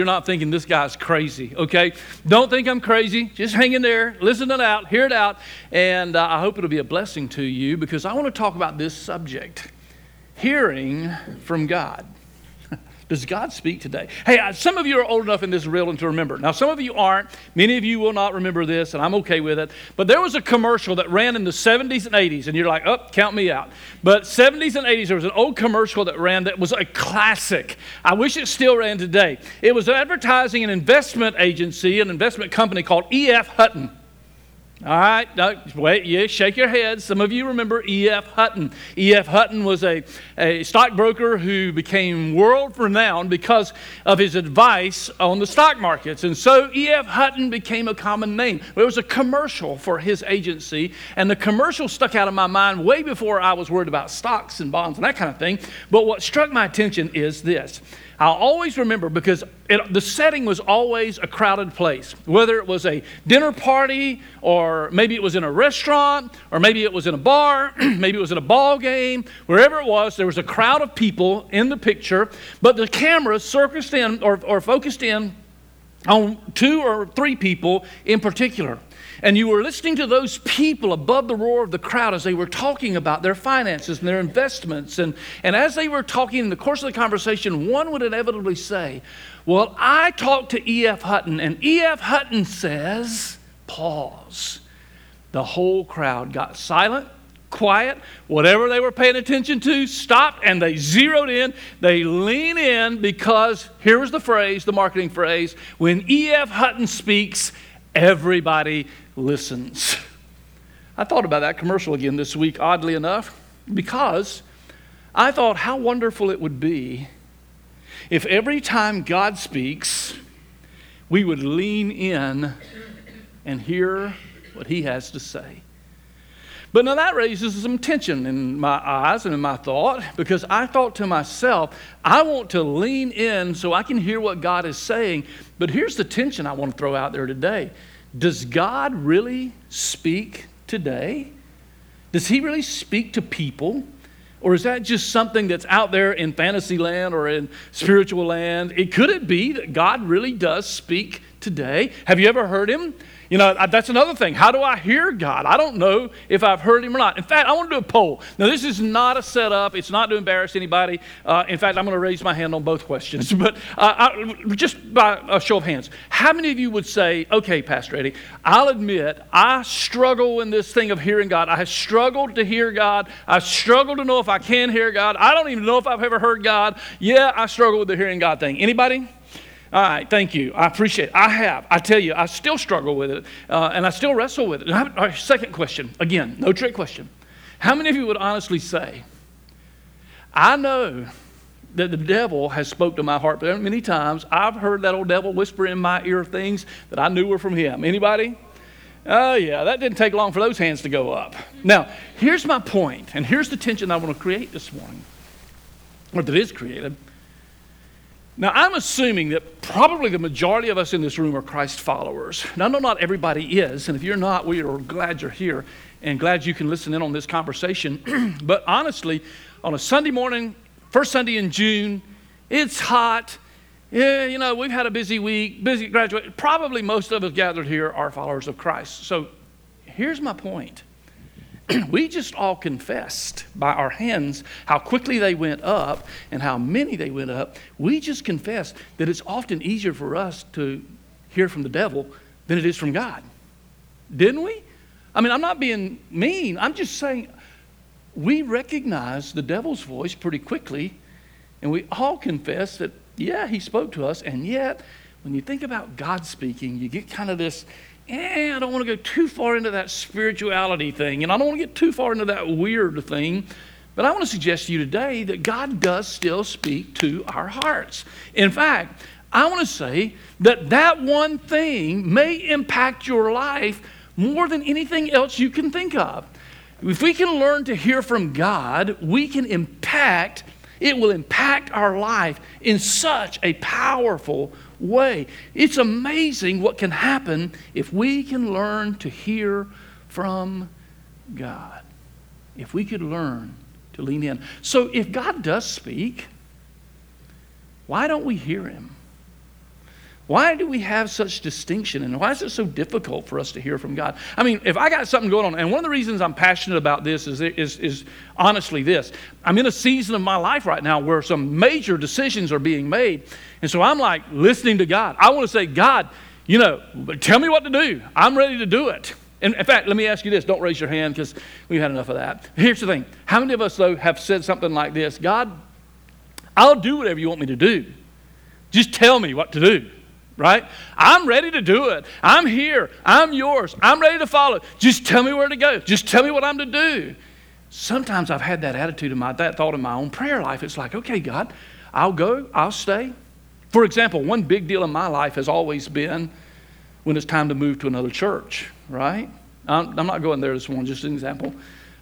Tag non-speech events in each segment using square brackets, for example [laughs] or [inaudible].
you're not thinking this guy's crazy, okay? Don't think I'm crazy. Just hang in there, listen it out, hear it out, and uh, I hope it'll be a blessing to you because I want to talk about this subject hearing from God. Does God speak today? Hey, uh, some of you are old enough in this and to remember. Now, some of you aren't. Many of you will not remember this, and I'm okay with it. But there was a commercial that ran in the 70s and 80s, and you're like, oh, count me out. But 70s and 80s, there was an old commercial that ran that was a classic. I wish it still ran today. It was advertising an investment agency, an investment company called E.F. Hutton. All right, no, wait, yeah, shake your head. Some of you remember E.F. Hutton. E.F. Hutton was a, a stockbroker who became world renowned because of his advice on the stock markets. And so E.F. Hutton became a common name. There was a commercial for his agency, and the commercial stuck out of my mind way before I was worried about stocks and bonds and that kind of thing. But what struck my attention is this I'll always remember because it, the setting was always a crowded place, whether it was a dinner party or maybe it was in a restaurant or maybe it was in a bar, [clears throat] maybe it was in a ball game, wherever it was, there was a crowd of people in the picture, but the camera circused in or, or focused in on two or three people in particular. And you were listening to those people above the roar of the crowd as they were talking about their finances and their investments. And, and as they were talking in the course of the conversation, one would inevitably say, Well, I talked to E.F. Hutton, and E.F. Hutton says, Pause. The whole crowd got silent quiet, whatever they were paying attention to, stopped and they zeroed in. They lean in because here was the phrase, the marketing phrase when E.F. Hutton speaks, everybody listens. I thought about that commercial again this week, oddly enough, because I thought how wonderful it would be if every time God speaks, we would lean in and hear what He has to say. But now that raises some tension in my eyes and in my thought because I thought to myself, I want to lean in so I can hear what God is saying. But here's the tension I want to throw out there today Does God really speak today? Does He really speak to people? Or is that just something that's out there in fantasy land or in spiritual land? It could it be that God really does speak today? Have you ever heard him? You know, that's another thing. How do I hear God? I don't know if I've heard Him or not. In fact, I want to do a poll. Now, this is not a setup, it's not to embarrass anybody. Uh, in fact, I'm going to raise my hand on both questions. [laughs] But uh, I, just by a show of hands, how many of you would say, okay, Pastor Eddie, I'll admit I struggle in this thing of hearing God. I have struggled to hear God. I struggle to know if I can hear God. I don't even know if I've ever heard God. Yeah, I struggle with the hearing God thing. Anybody? All right, thank you. I appreciate it. I have. I tell you, I still struggle with it, uh, and I still wrestle with it. Have, right, second question, again, no trick question. How many of you would honestly say, I know that the devil has spoke to my heart many times. I've heard that old devil whisper in my ear things that I knew were from him. Anybody? Oh, yeah, that didn't take long for those hands to go up. Now, here's my point, and here's the tension I want to create this morning, or that is created. Now, I'm assuming that probably the majority of us in this room are Christ followers. Now, I know not everybody is, and if you're not, we are glad you're here and glad you can listen in on this conversation. [clears throat] but honestly, on a Sunday morning, first Sunday in June, it's hot. Yeah, you know, we've had a busy week, busy graduate. Probably most of us gathered here are followers of Christ. So here's my point [clears throat] we just all confessed by our hands how quickly they went up and how many they went up. We just confessed that it's often easier for us to hear from the devil than it is from God. Didn't we? I mean, I'm not being mean. I'm just saying we recognize the devil's voice pretty quickly, and we all confess that, yeah, he spoke to us, and yet, when you think about God speaking, you get kind of this eh, I don't want to go too far into that spirituality thing, and I don't want to get too far into that weird thing. But I want to suggest to you today that God does still speak to our hearts. In fact, I want to say that that one thing may impact your life more than anything else you can think of. If we can learn to hear from God, we can impact, it will impact our life in such a powerful way. It's amazing what can happen if we can learn to hear from God. If we could learn to lean in. So if God does speak, why don't we hear him? Why do we have such distinction? And why is it so difficult for us to hear from God? I mean, if I got something going on, and one of the reasons I'm passionate about this is, is, is honestly this I'm in a season of my life right now where some major decisions are being made. And so I'm like listening to God. I want to say, God, you know, tell me what to do. I'm ready to do it. And in fact, let me ask you this don't raise your hand because we've had enough of that. Here's the thing how many of us, though, have said something like this God, I'll do whatever you want me to do. Just tell me what to do right? I'm ready to do it. I'm here. I'm yours. I'm ready to follow. Just tell me where to go. Just tell me what I'm to do. Sometimes I've had that attitude in my that thought in my own prayer life. It's like, okay, God, I'll go, I'll stay. For example, one big deal in my life has always been when it's time to move to another church, right? I'm, I'm not going there this morning, just an example.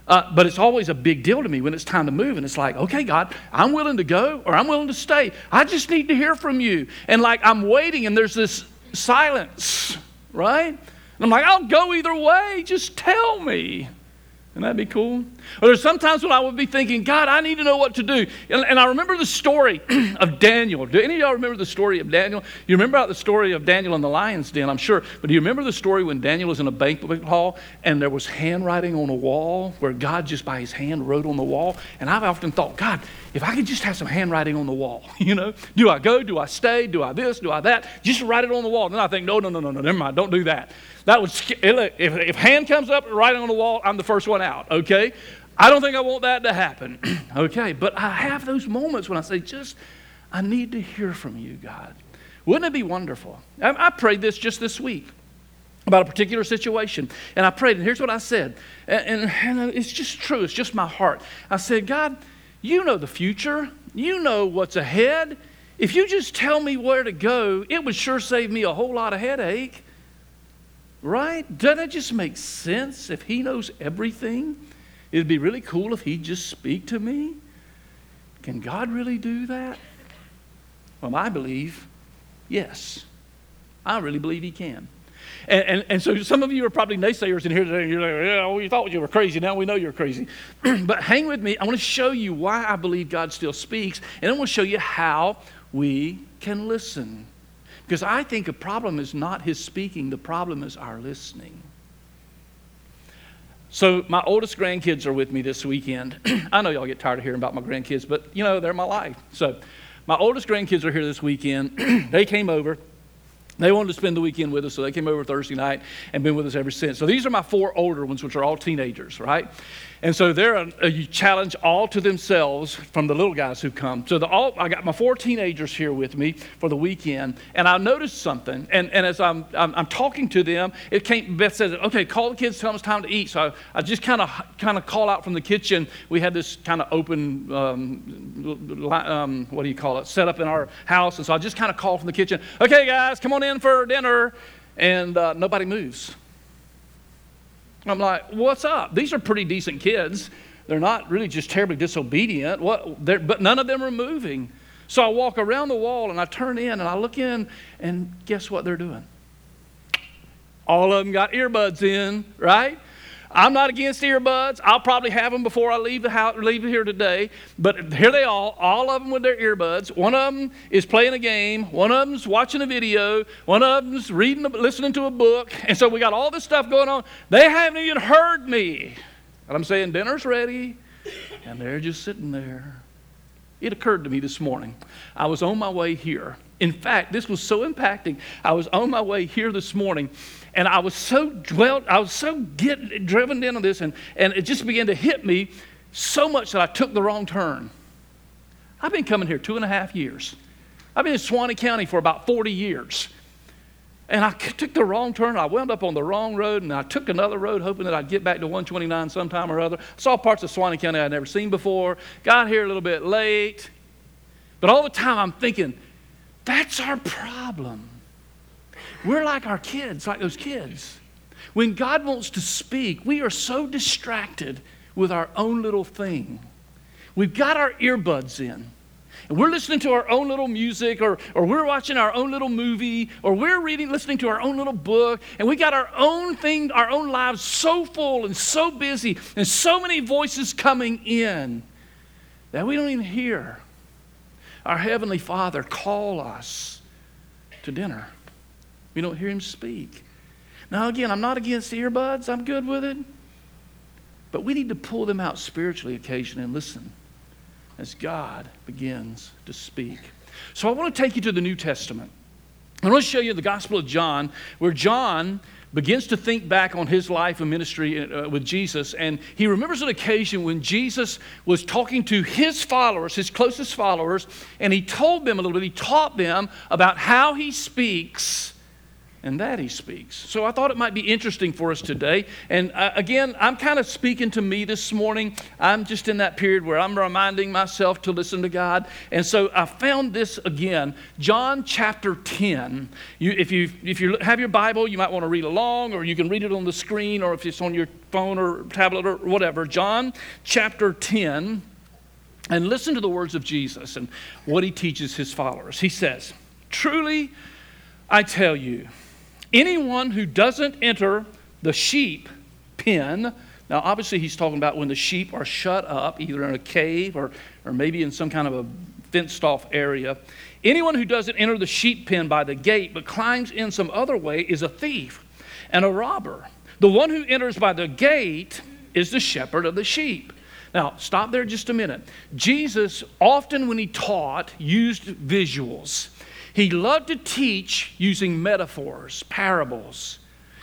Uh, but it's always a big deal to me when it's time to move. And it's like, okay, God, I'm willing to go or I'm willing to stay. I just need to hear from you. And like I'm waiting and there's this silence, right? And I'm like, I'll go either way. Just tell me. And that'd be cool. Or there's sometimes when I would be thinking, God, I need to know what to do. And, and I remember the story [clears throat] of Daniel. Do any of y'all remember the story of Daniel? You remember the story of Daniel in the lion's den, I'm sure. But do you remember the story when Daniel was in a banquet hall and there was handwriting on a wall where God just by his hand wrote on the wall? And I've often thought, God, if I could just have some handwriting on the wall, [laughs] you know, do I go? Do I stay? Do I this? Do I that? Just write it on the wall. And then I think, no, no, no, no, no, never mind. Don't do that. That would, if, if hand comes up right on the wall, I'm the first one out, okay? I don't think I want that to happen, [clears throat] okay? But I have those moments when I say, just, I need to hear from you, God. Wouldn't it be wonderful? I, I prayed this just this week about a particular situation. And I prayed, and here's what I said. And, and, and, it's just true, it's just my heart. I said, God, you know the future, you know what's ahead. If you just tell me where to go, it would sure save me a whole lot of headache. Right? Doesn't it just make sense if he knows everything? It'd be really cool if he'd just speak to me. Can God really do that? Well, I believe, yes. I really believe he can. And, and, and, so some of you are probably naysayers in here today. You're like, yeah, we thought you were crazy. Now we know you're crazy. [clears throat] but hang with me. I want to show you why I believe God still speaks. And I want to show you how we can listen. Because I think the problem is not his speaking, the problem is our listening. So, my oldest grandkids are with me this weekend. [clears throat] I know y'all get tired of hearing about my grandkids, but you know, they're my life. So, my oldest grandkids are here this weekend. [clears throat] they came over. They wanted to spend the weekend with us, so they came over Thursday night and been with us ever since. So these are my four older ones, which are all teenagers, right? And so they're a, a, challenge all to themselves from the little guys who come. So the all, I got my four teenagers here with me for the weekend, and I noticed something. And, and as I'm, I'm, I'm talking to them, it came, Beth says, okay, call the kids, tell them it's time to eat. So I, I just kind of kind of call out from the kitchen. We had this kind of open, um, um, what do you call it, set up in our house. And so I just kind of call from the kitchen, okay, guys, come on in for dinner. And uh, nobody moves. I'm like, what's up? These are pretty decent kids. They're not really just terribly disobedient, what, but none of them are moving. So I walk around the wall and I turn in and I look in, and guess what they're doing? All of them got earbuds in, right? I'm not against earbuds. I'll probably have them before I leave the house, leave here today. But here they all, all of them with their earbuds. One of them is playing a game. One of them's watching a video. One of them's reading, listening to a book. And so we got all this stuff going on. They haven't even heard me. And I'm saying dinner's ready, and they're just sitting there. It occurred to me this morning. I was on my way here. In fact, this was so impacting. I was on my way here this morning, and I was so dwelt, I was so get, driven into this, and, and it just began to hit me so much that I took the wrong turn. I've been coming here two and a half years. I've been in Suwannee County for about 40 years. And I took the wrong turn. I wound up on the wrong road, and I took another road, hoping that I'd get back to 129 sometime or other. I saw parts of Suwannee County I'd never seen before. Got here a little bit late. But all the time I'm thinking, that's our problem. We're like our kids, like those kids. When God wants to speak, we are so distracted with our own little thing. We've got our earbuds in. And we're listening to our own little music, or, or we're watching our own little movie, or we're reading, listening to our own little book, and we got our own thing, our own lives so full and so busy, and so many voices coming in that we don't even hear our Heavenly Father call us to dinner. We don't hear him speak. Now, again, I'm not against earbuds, I'm good with it. But we need to pull them out spiritually occasionally and listen as God begins to speak. So I want to take you to the New Testament. I want to show you the Gospel of John, where John begins to think back on his life and ministry uh, with Jesus. And he remembers an occasion when Jesus was talking to his followers, his closest followers, and he told them a little bit, he taught them about how he speaks and that he speaks. So I thought it might be interesting for us today. And uh, again, I'm kind of speaking to me this morning. I'm just in that period where I'm reminding myself to listen to God. And so I found this again, John chapter 10. You, if, you, if you have your Bible, you might want to read along, or you can read it on the screen, or if it's on your phone or tablet or whatever. John chapter 10. And listen to the words of Jesus and what he teaches his followers. He says, Truly, I tell you, Anyone who doesn't enter the sheep pen, now obviously he's talking about when the sheep are shut up, either in a cave or, or maybe in some kind of a fenced off area. Anyone who doesn't enter the sheep pen by the gate but climbs in some other way is a thief and a robber. The one who enters by the gate is the shepherd of the sheep. Now, stop there just a minute. Jesus, often when he taught, used visuals. He loved to teach using metaphors, parables,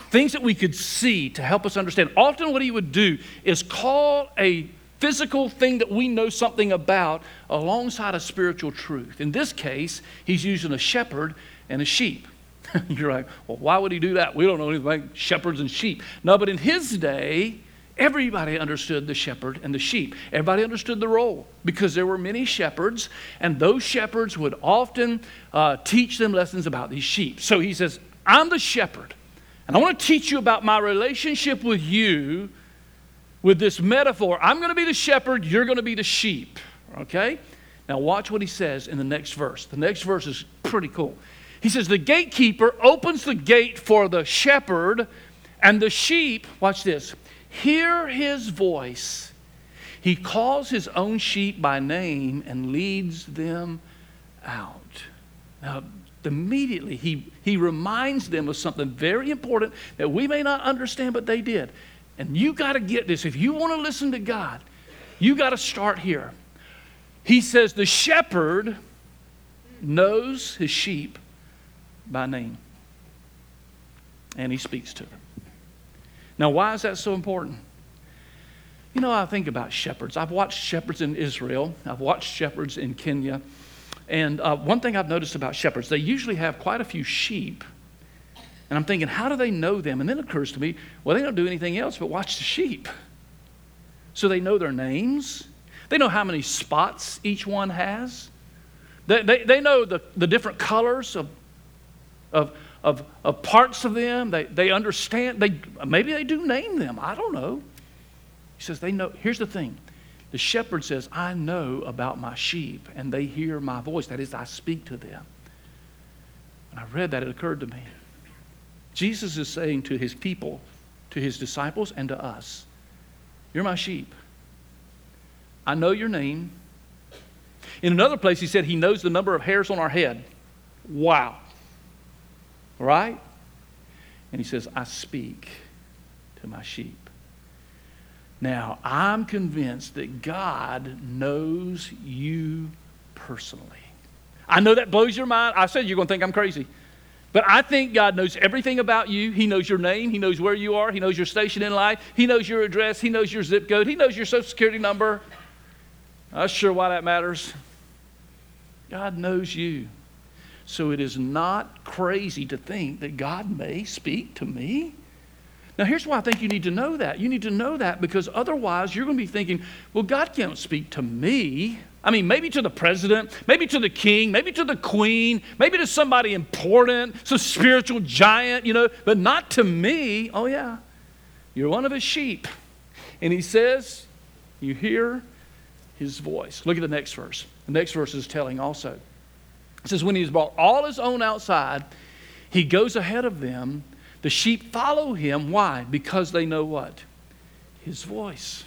things that we could see to help us understand. Often, what he would do is call a physical thing that we know something about alongside a spiritual truth. In this case, he's using a shepherd and a sheep. [laughs] You're like, well, why would he do that? We don't know anything about shepherds and sheep. No, but in his day, Everybody understood the shepherd and the sheep. Everybody understood the role because there were many shepherds, and those shepherds would often uh, teach them lessons about these sheep. So he says, I'm the shepherd, and I want to teach you about my relationship with you with this metaphor. I'm going to be the shepherd, you're going to be the sheep. Okay? Now, watch what he says in the next verse. The next verse is pretty cool. He says, The gatekeeper opens the gate for the shepherd, and the sheep, watch this, hear his voice. He calls his own sheep by name and leads them out. Now, immediately, he, he reminds them of something very important that we may not understand, but they did. And you got to get this. If you want to listen to God, you got to start here. He says, The shepherd knows his sheep by name, and he speaks to them. Now, why is that so important? You know, I think about shepherds. I've watched shepherds in Israel, I've watched shepherds in Kenya. And uh, one thing I've noticed about shepherds, they usually have quite a few sheep. And I'm thinking, how do they know them? And then it occurs to me, well, they don't do anything else but watch the sheep. So they know their names, they know how many spots each one has, they, they, they know the, the different colors of, of, of, of parts of them. They, they understand. They, maybe they do name them. I don't know. He says, they know. Here's the thing the shepherd says, I know about my sheep, and they hear my voice. That is, I speak to them. When I read that, it occurred to me. Jesus is saying to his people, to his disciples, and to us, You're my sheep. I know your name. In another place, he said, He knows the number of hairs on our head. Wow. Right? And he says, I speak to my sheep. Now, I'm convinced that God knows you personally. I know that blows your mind. I said you're going to think I'm crazy. But I think God knows everything about you. He knows your name. He knows where you are. He knows your station in life. He knows your address. He knows your zip code. He knows your social security number. I'm not sure why that matters. God knows you. So it is not crazy to think that God may speak to me. Now, here's why I think you need to know that. You need to know that because otherwise you're going to be thinking, well, God can't speak to me. I mean, maybe to the president, maybe to the king, maybe to the queen, maybe to somebody important, some spiritual giant, you know, but not to me. Oh, yeah, you're one of his sheep. And he says, you hear his voice. Look at the next verse. The next verse is telling also. It says, When he's brought all his own outside, he goes ahead of them. The sheep follow him. Why? Because they know what? His voice.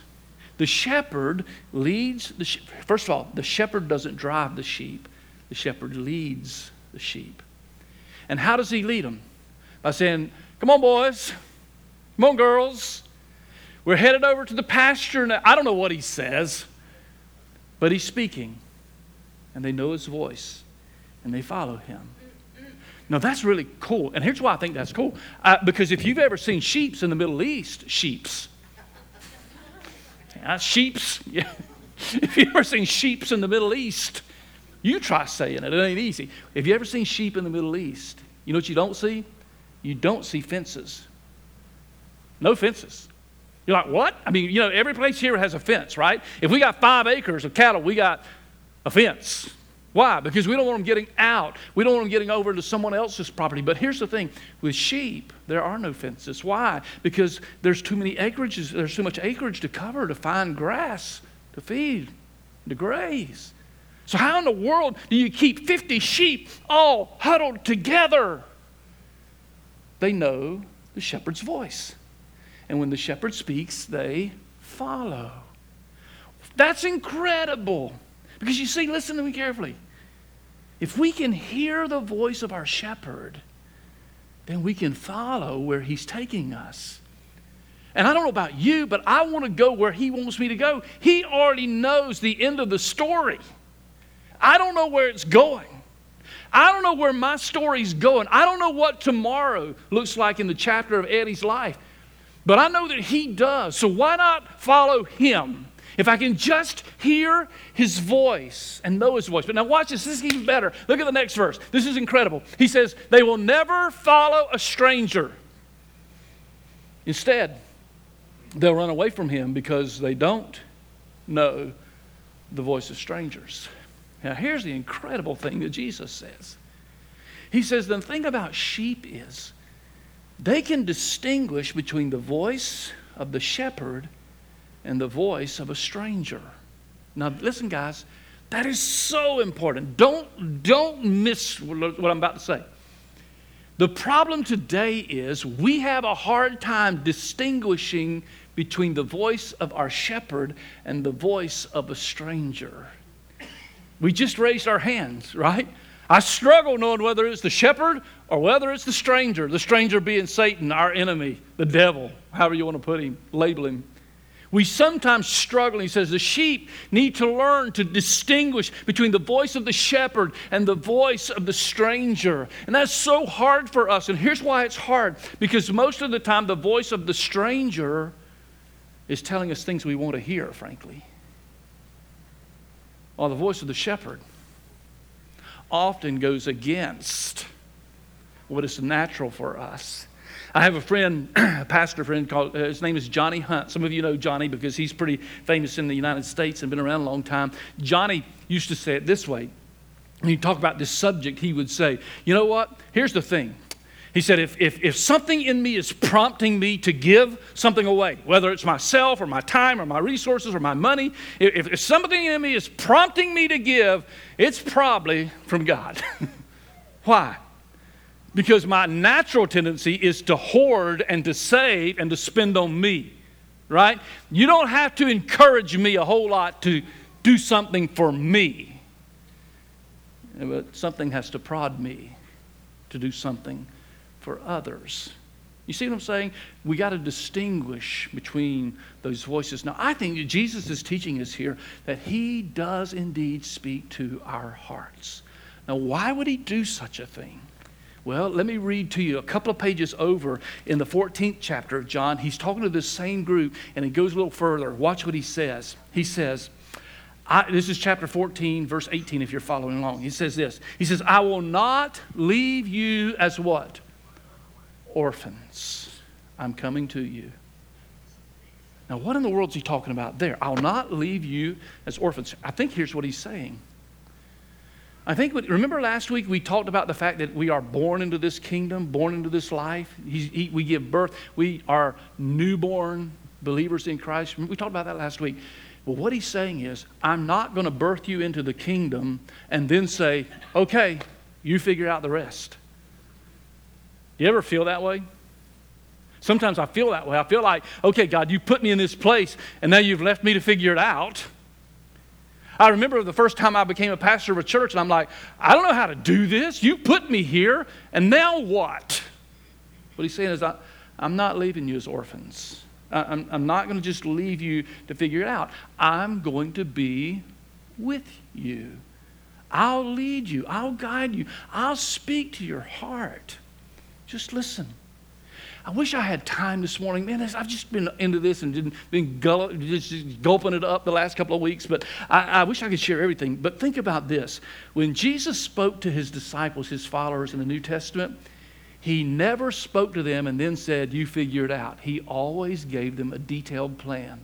The shepherd leads the sheep. First of all, the shepherd doesn't drive the sheep, the shepherd leads the sheep. And how does he lead them? by saying, Come on, boys. Come on, girls. We're headed over to the pasture now. I don't know what he says, but he's speaking. And they know his voice and they follow him. Now, that's really cool. And here's why I think that's cool. Uh, because if you've ever seen sheeps in the Middle East, sheeps. Sheeps. [laughs] Yeah. if you've ever seen sheeps in the Middle East, you try saying it. It ain't easy. If you've ever seen sheep in the Middle East? You know what you don't see? You don't see fences. No fences. You're like, what? I mean, you know, every place here has a fence, right? If we got five acres of cattle, we got a fence. Why? Because we don't want them getting out. We don't want them getting over into someone else's property. But here's the thing with sheep, there are no fences. Why? Because there's too many acreages, there's too much acreage to cover to find grass to feed, to graze. So, how in the world do you keep 50 sheep all huddled together? They know the shepherd's voice. And when the shepherd speaks, they follow. That's incredible. Because you see, listen to me carefully. If we can hear the voice of our shepherd, then we can follow where he's taking us. And I don't know about you, but I want to go where he wants me to go. He already knows the end of the story. I don't know where it's going. I don't know where my story's going. I don't know what tomorrow looks like in the chapter of Eddie's life. But I know that he does. So why not follow him? If I can just hear his voice and know his voice. But now watch this. This is even better. Look at the next verse. This is incredible. He says, They will never follow a stranger. Instead, they'll run away from him because they don't know the voice of strangers. Now, here's the incredible thing that Jesus says. He says, The thing about sheep is they can distinguish between the voice of the shepherd and the voice of a stranger. Now, listen, guys, that is so important. Don't, don't miss what I'm about to say. The problem today is we have a hard time distinguishing between the voice of our shepherd and the voice of a stranger. We just raised our hands, right? I struggle knowing whether it's the shepherd or whether it's the stranger, the stranger being Satan, our enemy, the devil, however you want to put him, label him. We sometimes struggle. He says the sheep need to learn to distinguish between the voice of the shepherd and the voice of the stranger. And that's so hard for us. And here's why it's hard because most of the time, the voice of the stranger is telling us things we want to hear, frankly. While the voice of the shepherd often goes against what is natural for us. I have a friend, [clears throat] a pastor friend called, uh, his name is Johnny Hunt. Some of you know Johnny because he's pretty famous in the United States and been around a long time. Johnny used to say it this way. When he talked about this subject, he would say, You know what? Here's the thing. He said, if, if, if something in me is prompting me to give something away, whether it's myself or my time or my resources or my money, if, if something in me is prompting me to give, it's probably from God. [laughs] Why? Because my natural tendency is to hoard and to save and to spend on me, right? You don't have to encourage me a whole lot to do something for me, but something has to prod me to do something for others. You see what I'm saying? We got to distinguish between those voices. Now, I think Jesus is teaching us here that he does indeed speak to our hearts. Now, why would he do such a thing? Well, let me read to you a couple of pages over in the 14th chapter of John. He's talking to this same group, and he goes a little further. Watch what he says. He says, this is chapter 14, verse 18, if you're following along. He says this He says, I will not leave you as what? Orphans. I'm coming to you. Now, what in the world is he talking about there? I'll not leave you as orphans. I think here's what he's saying I think, remember last week we talked about the fact that we are born into this kingdom, born into this life. He, we give birth. We are newborn believers in Christ. We talked about that last week. Well, what he's saying is, I'm not going to birth you into the kingdom and then say, okay, you figure out the rest. You ever feel that way? Sometimes I feel that way. I feel like, okay, God, you put me in this place and now you've left me to figure it out. I remember the first time I became a pastor of a church, and I'm like, I don't know how to do this. You put me here, and now what? What he's saying is, I, I'm not leaving you as orphans. I, I'm, I'm not going to just leave you to figure it out. I'm going to be with you. I'll lead you. I'll guide you. I'll speak to your heart. Just listen. I wish I had time this morning. Man, I've just been into this and didn't, been gull- just gulping it up the last couple of weeks, but I, I wish I could share everything. But think about this. When Jesus spoke to his disciples, his followers in the New Testament, he never spoke to them and then said, You figure it out. He always gave them a detailed plan,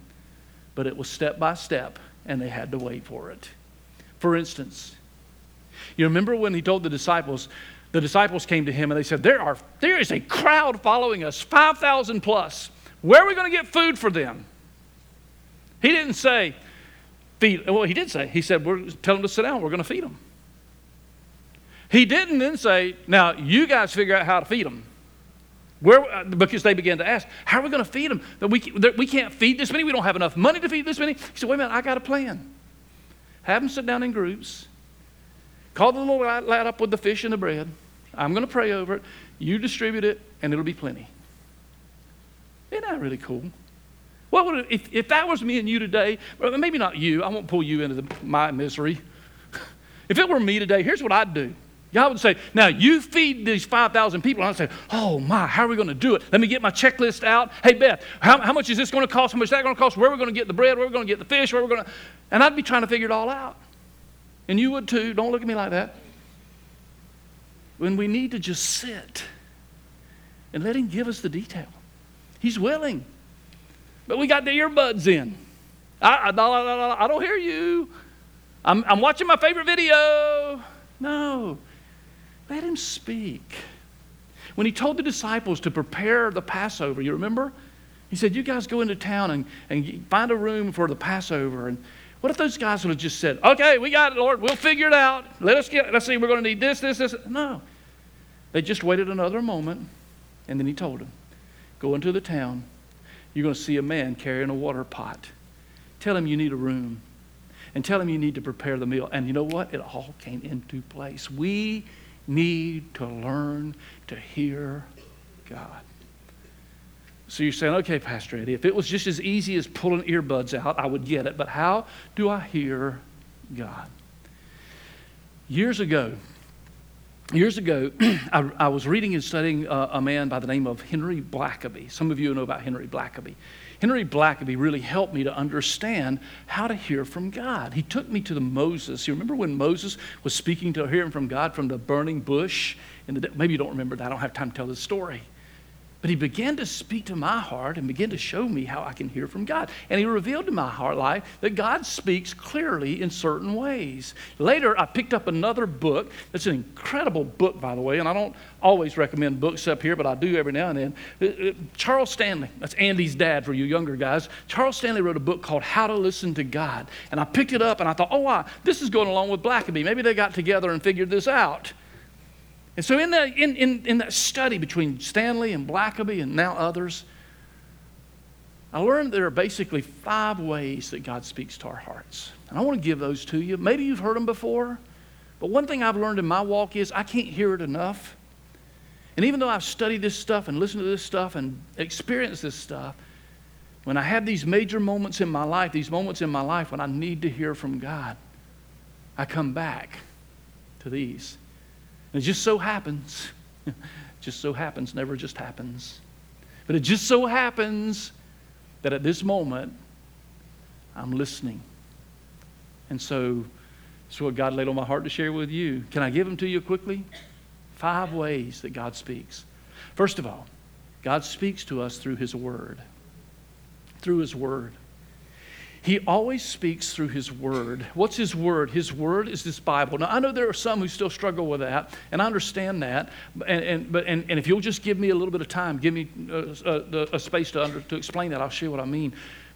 but it was step by step, and they had to wait for it. For instance, you remember when he told the disciples, the disciples came to him and they said, There, are, there is a crowd following us, 5,000 plus. Where are we going to get food for them? He didn't say, feed. Well, he did say, He said, We're tell them to sit down, we're going to feed them. He didn't then say, Now you guys figure out how to feed them. Where, uh, because they began to ask, How are we going to feed them? We, we can't feed this many. We don't have enough money to feed this many. He said, Wait a minute, I got a plan. Have them sit down in groups. Call the little lad up with the fish and the bread. I'm going to pray over it. You distribute it, and it'll be plenty. Isn't that really cool? What would it, if, if that was me and you today, maybe not you, I won't pull you into the, my misery. [laughs] If it were me today, here's what I'd do. God would say, Now you feed these 5,000 people. And I'd say, Oh my, how are we going to do it? Let me get my checklist out. Hey, Beth, how, how much is this going to cost? How much is that going to cost? Where are we going to get the bread? Where are we going to get the fish? Where are we going to. And I'd be trying to figure it all out. And you would too. Don't look at me like that when we need to just sit and let Him give us the detail. He's willing. But we got the earbuds in. I, I, I don't hear you. I'm, I'm watching my favorite video. No. Let Him speak. When He told the disciples to prepare the Passover, you remember? He said, You guys go into town and, and find a room for the Passover. And what if those guys would have just said, Okay, we got it, Lord. We'll figure it out. Let us get, let's see, we're going to need this, this, this. No. They just waited another moment, and then he told them, Go into the town. You're going to see a man carrying a water pot. Tell him you need a room. And tell him you need to prepare the meal. And you know what? It all came into place. We need to learn to hear God. So you're saying, okay, Pastor Eddie, if it was just as easy as pulling earbuds out, I would get it. But how do I hear God? Years ago, years ago, [clears throat] I, I, was reading and studying uh, a man by the name of Henry Blackaby. Some of you know about Henry Blackaby. Henry Blackaby really helped me to understand how to hear from God. He took me to the Moses. You remember when Moses was speaking to hearing from God from the burning bush? Maybe you don't remember that. I don't have time to tell the story. But he began to speak to my heart and began to show me how I can hear from God. And he revealed to my heart life that God speaks clearly in certain ways. Later, I picked up another book. It's an incredible book, by the way, and I don't always recommend books up here, but I do every now and then. Uh, uh, Charles Stanley, that's Andy's dad for you younger guys. Charles Stanley wrote a book called How to Listen to God. And I picked it up and I thought, oh, wow, this is going along with Blackaby. Maybe they got together and figured this out. And so, in, the, in, in, in that study between Stanley and Blackaby and now others, I learned there are basically five ways that God speaks to our hearts. And I want to give those to you. Maybe you've heard them before, but one thing I've learned in my walk is I can't hear it enough. And even though I've studied this stuff and listened to this stuff and experienced this stuff, when I have these major moments in my life, these moments in my life when I need to hear from God, I come back to these. It just so happens, [laughs] just so happens, never just happens. But it just so happens that at this moment, I'm listening. And so, it's what God laid on my heart to share with you. Can I give them to you quickly? Five ways that God speaks. First of all, God speaks to us through His Word. Through His Word. He always speaks through His Word. What's His Word? His Word is this Bible. Now, I know there are some who still struggle with that, and I understand that. And, and, but, and, and if you'll just give me a little bit of time, give me a, uh, a, a space to, under, to explain that, I'll show you what I mean.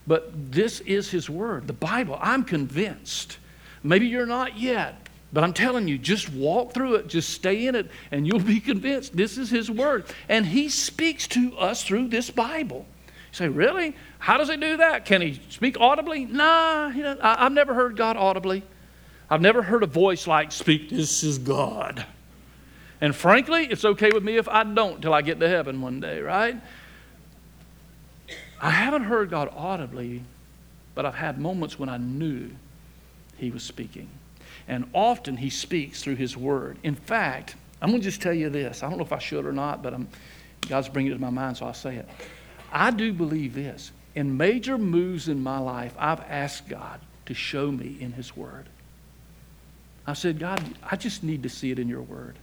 But this is His Word, the Bible. I'm convinced. Maybe you're not yet. But I'm telling you, just walk through it, just stay in it, and you'll be [laughs] convinced this is His Word. And He speaks to us through this Bible. You say, really? How does he do that? Can he speak audibly? Nah, I, have never heard God audibly. I've never heard a voice like, Speak, this is God. And frankly, it's okay with me if I don't till I get to heaven one day, right? I haven't heard God audibly, but I've had moments when I knew He was speaking. And often He speaks through His Word. In fact, I'm going to just tell you this. I don't know if I should or not, but I'm, God's bringing it to my mind, so I'll say it. I do believe this. In major moves in my life, I've asked God to show me in His Word. I said, God, I just need to see it in your Word.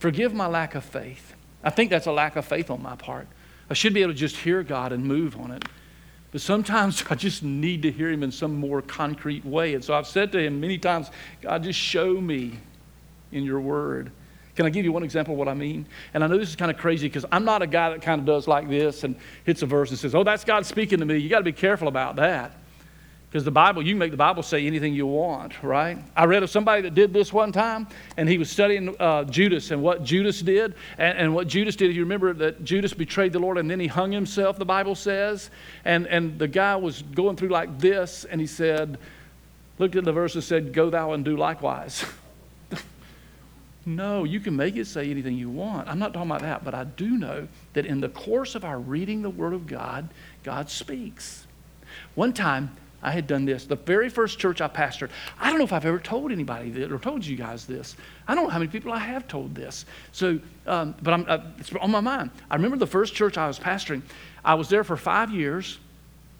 Forgive my lack of faith. I think that's a lack of faith on my part. I should be able to just hear God and move on it. But sometimes [laughs] I just need to hear Him in some more concrete way. And so I've said to Him many times, God, just show me in your Word. Can I give you one example of what I mean? And I know this is kind of crazy because I'm not a guy that kind of does like this and hits a verse and says, Oh, that's God speaking to me. You got to be careful about that. Because the Bible, you can make the Bible say anything you want, right? I read of somebody that did this one time, and he was studying uh, Judas and what Judas did. And, and what Judas did, you remember that Judas betrayed the Lord and then he hung himself, the Bible says. And, and the guy was going through like this, and he said, looked at the verse and said, Go thou and do likewise. [laughs] No, you can make it say anything you want. I'm not talking about that, but I do know that in the course of our reading the Word of God, God speaks. One time, I had done this. The very first church I pastored, I don't know if I've ever told anybody this or told you guys this. I don't know how many people I have told this. So, um, but I'm, uh, it's on my mind. I remember the first church I was pastoring. I was there for five years,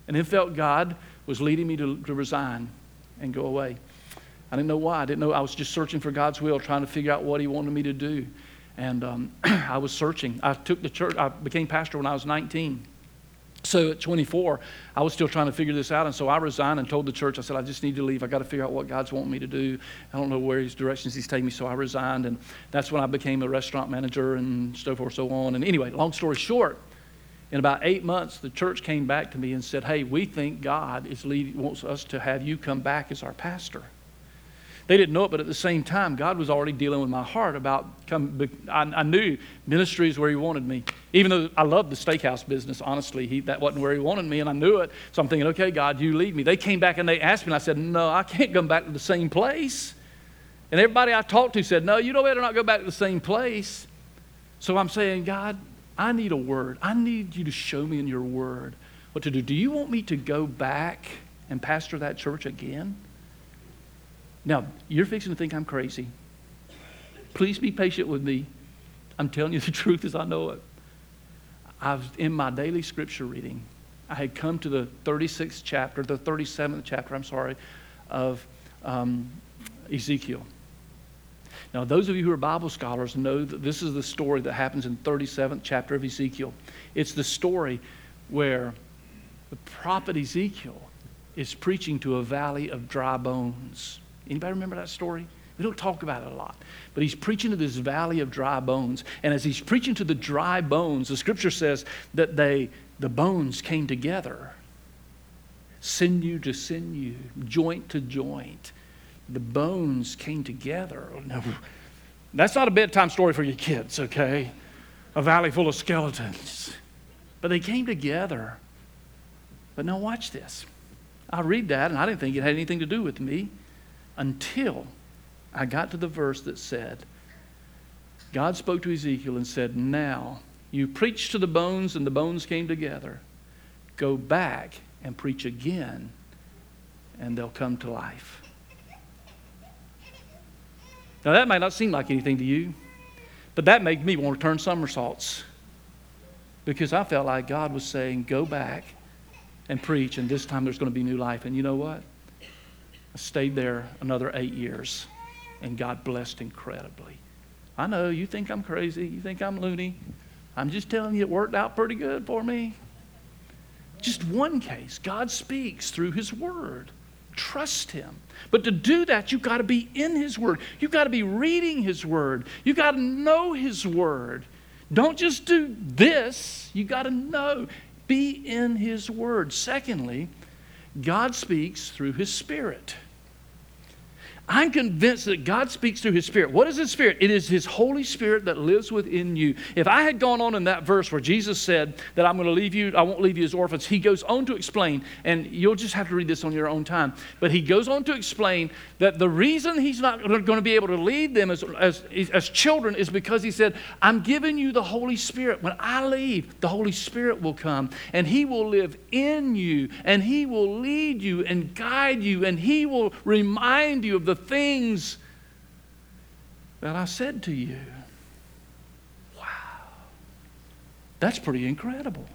and then felt God was leading me to, to resign and go away. I didn't know why. I didn't know. I was just searching for God's will, trying to figure out what He wanted me to do. And um, [clears throat] I was searching. I took the church, I became pastor when I was 19. So at 24, I was still trying to figure this out. And so I resigned and told the church, I said, I just need to leave. I got to figure out what God's wanting me to do. I don't know where His directions He's taking me. So I resigned. And that's when I became a restaurant manager and so forth, so on. And anyway, long story short, in about eight months, the church came back to me and said, Hey, we think God is leading, wants us to have you come back as our pastor. They didn't know it, but at the same time, God was already dealing with my heart about come. I, I knew ministry is where He wanted me. Even though I loved the steakhouse business, honestly, he, that wasn't where He wanted me, and I knew it. So I'm thinking, okay, God, you lead me. They came back and they asked me, and I said, no, I can't come back to the same place. And everybody I talked to said, no, you don't better not go back to the same place. So I'm saying, God, I need a word. I need you to show me in your word what to do. Do you want me to go back and pastor that church again? Now, you're fixing to think I'm crazy. Please be patient with me. I'm telling you [laughs] the truth as I know it. I was in my daily scripture reading. I had come to the 36th chapter, the 37th chapter, I'm sorry, of um, Ezekiel. Now, those of you who are Bible scholars know that this is the story that happens in 37th chapter of Ezekiel. It's the story where the prophet Ezekiel is preaching to a valley of dry bones. Anybody remember that story? We don't talk about it a lot. But he's preaching to this valley of dry bones. And as he's preaching to the dry bones, the scripture says that they, the bones came together sinew to sinew, joint to joint. The bones came together. No, that's not a bedtime story for your kids, okay? A valley full of skeletons. But they came together. But now, watch this. I read that, and I didn't think it had anything to do with me until I got to the verse that said, God spoke to Ezekiel and said, Now you preach to the bones, and the bones came together. Go back and preach again, and they'll come to life. Now, that might not seem like anything to you, but that made me want to turn somersaults because I felt like God was saying, Go back and preach, and this time there's going to be new life. And you know what? I stayed there another eight years, and God blessed incredibly. I know you think I'm crazy, you think I'm loony. I'm just telling you, it worked out pretty good for me. Just one case. God speaks through His Word. Trust Him. But to do that, you've got to be in His Word. You've got to be reading His Word. You've got to know His Word. Don't just do this, you've got to know. Be in His Word. Secondly, God speaks through His Spirit. I'm convinced that God speaks through His Spirit. What is His Spirit? It is His Holy Spirit that lives within you. If I had gone on in that verse where Jesus said that I'm going to leave you, I won't leave you as orphans, He goes on to explain, and you'll just have to read this on your own time, but He goes on to explain that the reason He's not going to be able to lead them as, as, as children is because He said, I'm giving you the Holy Spirit. When I leave, the Holy Spirit will come, and He will live in you, and He will lead you and guide you, and He will remind you of the things that I said to you. Wow. That's pretty incredible.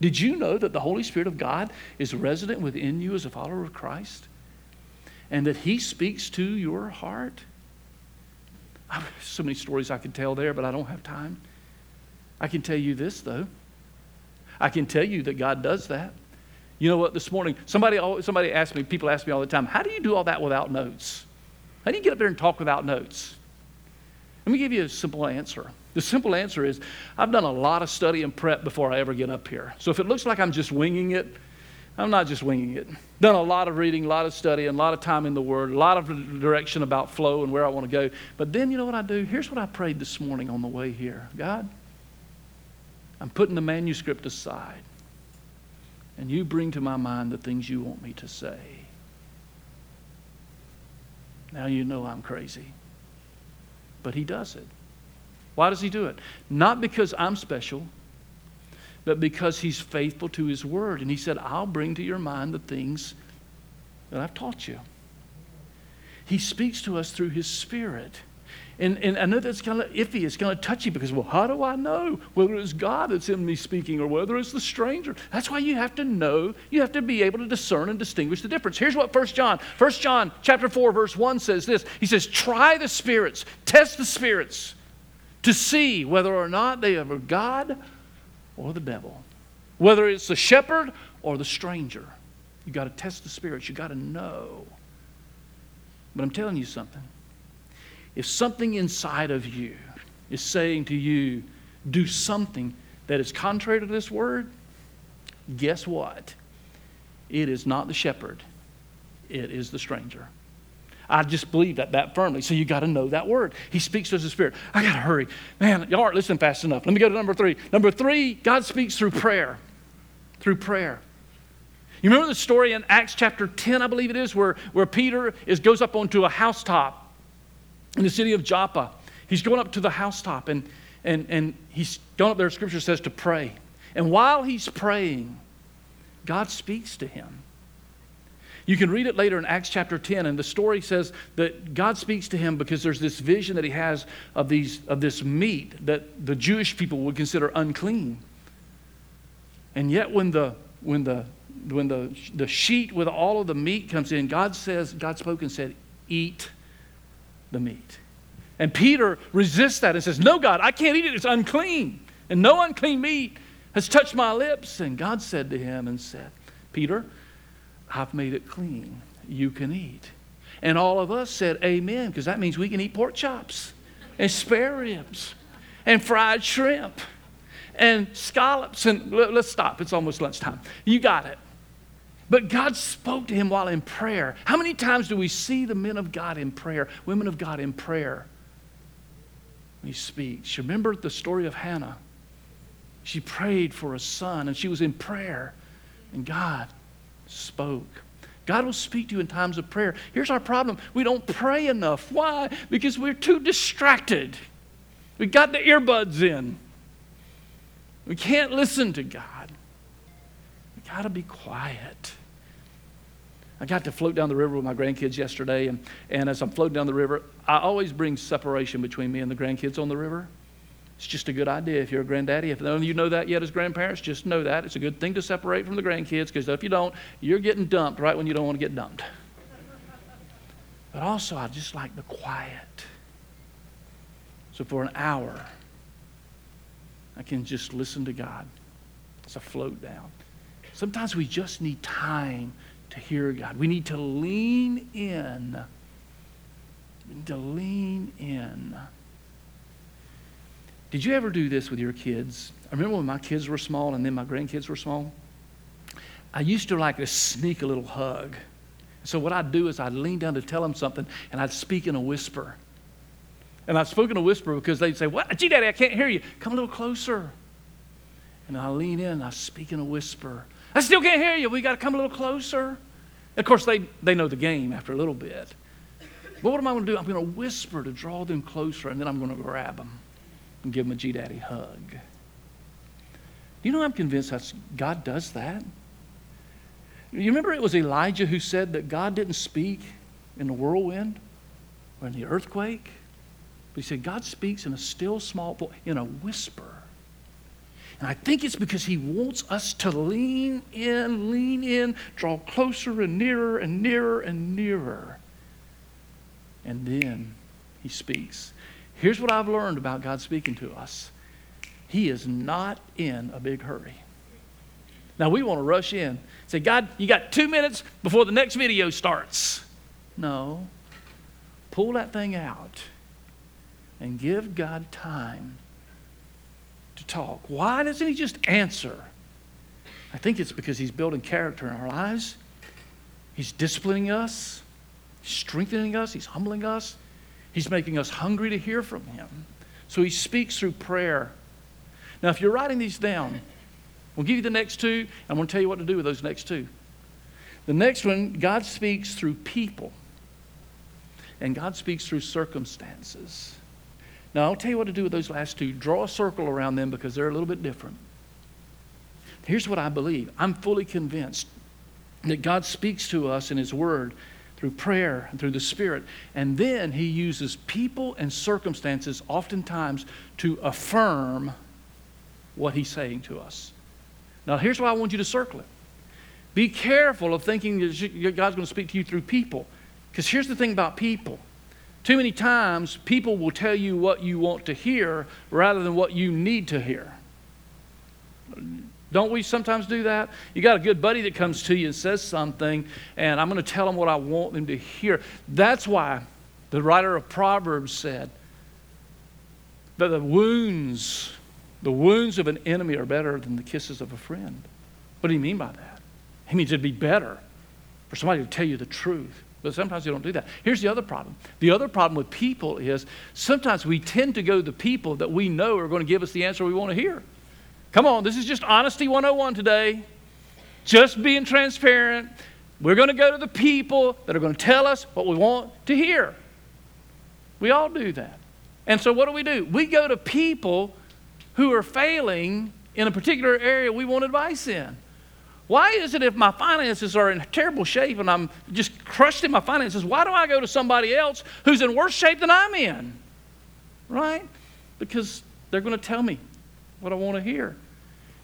Did you know that the Holy Spirit of God is resident within you as a follower of Christ? And that He speaks to your heart? I have [laughs] so many stories I could tell there, but I don't have time. I can tell you this, though. I can tell you that God does that. You know what? This morning, somebody, somebody asked me, people ask me all the time, how do you do all that without notes? How do you get up there and talk without notes? Let me give you a simple answer. The simple answer is I've done a lot of study and prep before I ever get up here. So if it looks like I'm just winging it, I'm not just winging it. Done a lot of reading, a lot of study, and a lot of time in the Word, a lot of direction about flow and where I want to go. But then you know what I do? Here's what I prayed this morning on the way here God, I'm putting the manuscript aside and you bring to my mind the things you want me to say. Now you know I'm crazy. But he does it. Why does he do it? Not because I'm special, but because he's faithful to his word. And he said, I'll bring to your mind the things that I've taught you. He speaks to us through his spirit. And, and I know that's kind of iffy. It's kind of touchy because, well, how do I know whether it's God that's in me speaking or whether it's the stranger? That's why you have to know. You have to be able to discern and distinguish the difference. Here's what 1 John, 1 John chapter 4, verse 1 says this. He says, try the spirits, test the spirits to see whether or not they are God or the devil. Whether it's the shepherd or the stranger. You got to test the spirits. You got to know. But I'm telling you something if something inside of you is saying to you, do something that is contrary to this word, guess what? It is not the shepherd, it is the stranger. I just believe that that firmly. So you got to know that word. He speaks to the Spirit. I got to hurry. Man, y'all aren't listening fast enough. Let me go to number three. Number three, God speaks through prayer. Through prayer. You remember the story in Acts chapter 10, I believe it is, where, where Peter is, goes up onto a housetop in the city of Joppa. He's going up to the housetop and, and, and he's going up there, scripture says, to pray. And while he's praying, God speaks to him. You can read it later in Acts chapter 10, and the story says that God speaks to him because there's this vision that he has of, these, of this meat that the Jewish people would consider unclean. And yet, when the, when the, when the, the sheet with all of the meat comes in, God says, God spoke and said, Eat the meat. And Peter resists that and says, No, God, I can't eat it. It's unclean. And no unclean meat has touched my lips. And God said to him and said, Peter, I've made it clean. You can eat. And all of us said, Amen, because that means we can eat pork chops and spare ribs and fried shrimp and scallops. And let's stop. It's almost lunchtime. You got it. But God spoke to him while in prayer. How many times do we see the men of God in prayer, women of God in prayer? He speaks. Remember the story of Hannah? She prayed for a son and she was in prayer, and God spoke. God will speak to you in times of prayer. Here's our problem we don't pray enough. Why? Because we're too distracted. We got the earbuds in. We can't listen to God got to be quiet. I got to float down the river with my grandkids yesterday, and, and as I'm floating down the river, I always bring separation between me and the grandkids on the river. It's just a good idea if you're a granddaddy. If none of you know that yet as grandparents, just know that. It's a good thing to separate from the grandkids because if you don't, you're getting dumped right when you don't want to get dumped. But also, I just like the quiet. So for an hour, I can just listen to God as I float down. Sometimes we just need time to hear God. We need to lean in. We need to lean in. Did you ever do this with your kids? I remember when my kids were small and then my grandkids were small. I used to like to sneak a little hug. So what I'd do is I'd lean down to tell them something, and I'd speak in a whisper. And I'd spoke in a whisper because they'd say, What? Gee, Daddy, I can't hear you. Come a little closer. And I lean in and I speak in a whisper. I still can't hear you. We got to come a little closer. Of course, they, they know the game after a little bit. But what am I going to do? I'm going to whisper to draw them closer, and then I'm going to grab them and give them a G Daddy hug. You know I'm convinced that God does that? You remember it was Elijah who said that God didn't speak in the whirlwind or in the earthquake? But he said God speaks in a still small voice, in a whisper. And I think it's because he wants us to lean in, lean in, draw closer and nearer and nearer and nearer. And then he speaks. Here's what I've learned about God speaking to us He is not in a big hurry. Now, we want to rush in. Say, God, you got two minutes before the next video starts. No. Pull that thing out and give God time to talk. Why doesn't He just answer? I think it's because He's building character in our lives. He's disciplining us, strengthening us, He's humbling us, He's making us hungry to hear from Him. So He speaks through prayer. Now, if you're writing these down, We'll give you the next two. I'm going to tell you what to do with those next two. The next one, God speaks through people, and God speaks through circumstances. Now, I'll tell you what to do with those last two. Draw a circle around them because they're a little bit different. Here's what I believe I'm fully convinced that God speaks to us in His Word through prayer and through the Spirit. And then He uses people and circumstances oftentimes to affirm what He's saying to us. Now, here's why I want you to circle it. Be careful of thinking that God's going to speak to you through people. Because here's the thing about people too many times, people will tell you what you want to hear rather than what you need to hear. Don't we sometimes do that? You got a good buddy that comes to you and says something, and I'm going to tell them what I want them to hear. That's why the writer of Proverbs said that the wounds the wounds of an enemy are better than the kisses of a friend. What do you mean by that? He means it'd be better for somebody to tell you the truth. But sometimes they don't do that. Here's the other problem. The other problem with people is sometimes we tend to go to the people that we know are going to give us the answer we want to hear. Come on, this is just honesty 101 today. Just being transparent. We're going to go to the people that are going to tell us what we want to hear. We all do that. And so what do we do? We go to people who are failing in a particular area we want advice in. Why is it if my finances are in terrible shape and I'm just crushed in my finances, why do I go to somebody else who's in worse shape than I'm in? Right? Because they're going to tell me what I want to hear.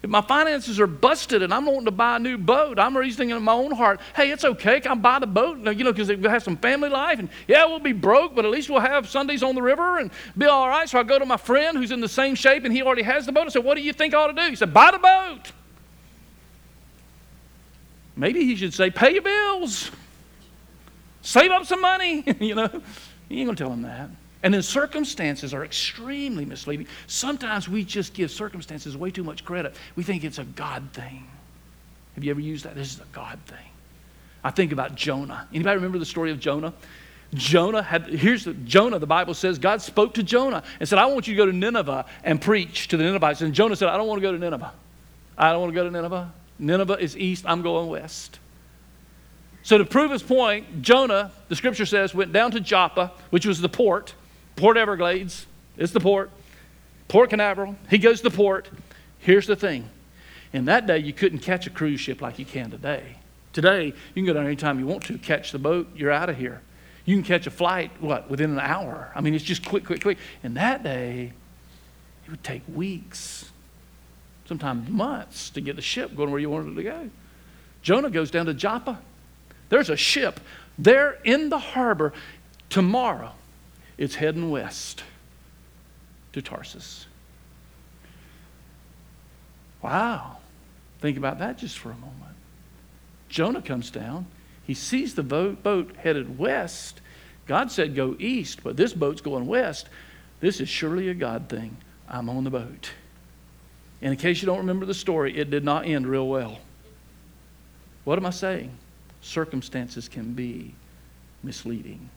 If my finances are busted and I'm wanting to buy a new boat, I'm reasoning in my own heart, hey, it's okay. Can I buy the boat? You know, because we have some family life. And yeah, we'll be broke, but at least we'll have Sundays on the river and be all right. So I go to my friend who's in the same shape and he already has the boat. I said, what do you think I ought to do? He said, buy the boat. Maybe he should say, pay your bills, save up some money. [laughs] you know, you ain't going to tell him that. And then circumstances are extremely misleading. Sometimes we just give circumstances way too much credit. We think it's a God thing. Have you ever used that? This is a God thing. I think about Jonah. Anybody remember the story of Jonah? Jonah had, here's the, Jonah, the Bible says, God spoke to Jonah and said, I want you to go to Nineveh and preach to the Ninevites. And Jonah said, I don't want to go to Nineveh. I don't want to go to Nineveh. Nineveh is east, I'm going west. So, to prove his point, Jonah, the scripture says, went down to Joppa, which was the port, Port Everglades. It's the port. Port Canaveral. He goes to the port. Here's the thing. In that day, you couldn't catch a cruise ship like you can today. Today, you can go down anytime you want to, catch the boat, you're out of here. You can catch a flight, what, within an hour. I mean, it's just quick, quick, quick. In that day, it would take weeks, sometimes months, to get the ship going where you wanted it to go. Jonah goes down to Joppa. There's a ship there in the harbor tomorrow. It's heading west to Tarsus. Wow. Think about that just for a moment. Jonah comes down. He sees the boat, boat headed west. God said go east, but this boat's going west. This is surely a God thing. I'm on the boat. And in case you don't remember the story, it did not end real well. What am I saying? circumstances can be misleading,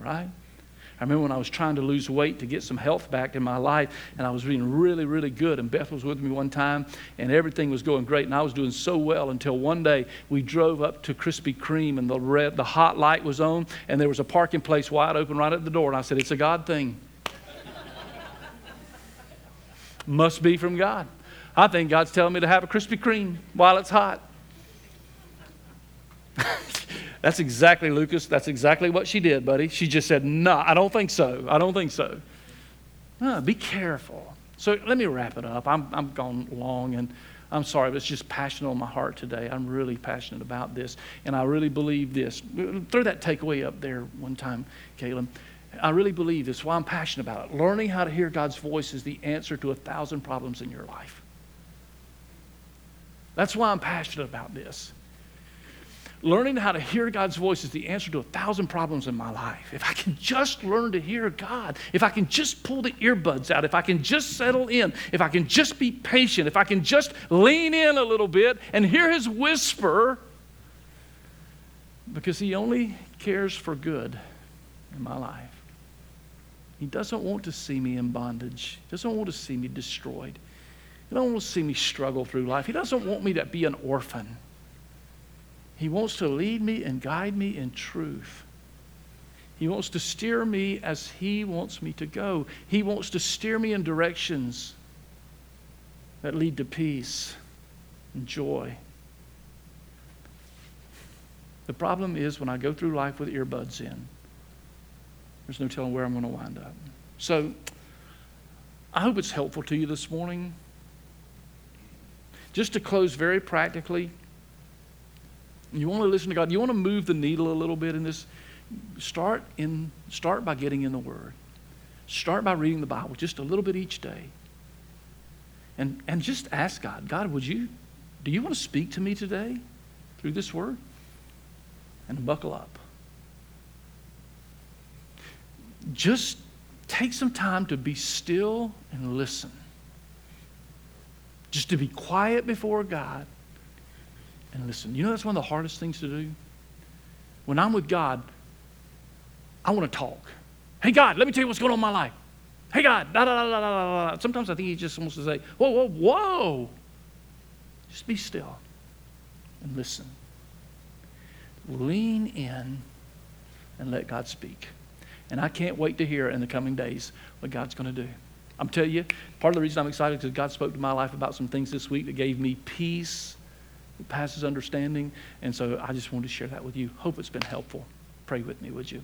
right? I remember when I was trying to lose weight to get some health back in my life, and I was being really, really good. And Beth was with me one time, and everything was going great, and I was doing so well until one day we drove up to Krispy Kreme, and the red, the hot light was on, and there was a parking place wide open right at the door, and I said, "It's a God thing." Must be from God. I think God's telling me to have a Krispy Kreme while it's hot. [laughs] That's exactly, Lucas, that's exactly what she did, buddy. She just said, No, I don't think so. I don't think so. No, be careful. So let me wrap it up. I'm, I'm gone long and I'm sorry, but it's just passionate on my heart today. I'm really passionate about this. And I really believe this. Throw that takeaway up there one time, Caleb. I really believe this. Why I'm passionate about it. Learning how to hear God's voice is the answer to a thousand problems in your life. That's why I'm passionate about this. Learning how to hear God's voice is the answer to a thousand problems in my life. If I can just learn to hear God, if I can just pull the earbuds out, if I can just settle in, if I can just be patient, if I can just lean in a little bit and hear His whisper, because He only cares for good in my life. He doesn't want to see me in bondage, He doesn't want to see me destroyed. He doesn't want to see me struggle through life. He doesn't want me to be an orphan. He wants to lead me and guide me in truth. He wants to steer me as He wants me to go. He wants to steer me in directions that lead to peace and joy. The problem is when I go through life with earbuds in, there's no telling where I'm going to wind up. So, I hope it's helpful to you this morning. Just to close very practically, you want to listen to God, you want to move the needle a little bit in this, start, in, start by getting in the Word. Start by reading the Bible just a little bit each day. And, and just ask God, God, would you, do you want to speak to me today through this Word? And buckle up. Just take some time to be still and listen. Just to be quiet before God and listen. You know that's one of the hardest things to do? When I'm with God, I want to talk. Hey, God, let me tell you what's going on in my life. Hey, God, da da da da da da. Sometimes I think He just wants to say, whoa, whoa, whoa. Just be still and listen. Lean in and let God speak. And I can't wait to hear in the coming days what God's going to do. I'm telling you, part of the reason I'm excited is because God spoke to my life about some things this week that gave me peace that passes understanding. And so I just wanted to share that with you. Hope it's been helpful. Pray with me, would you?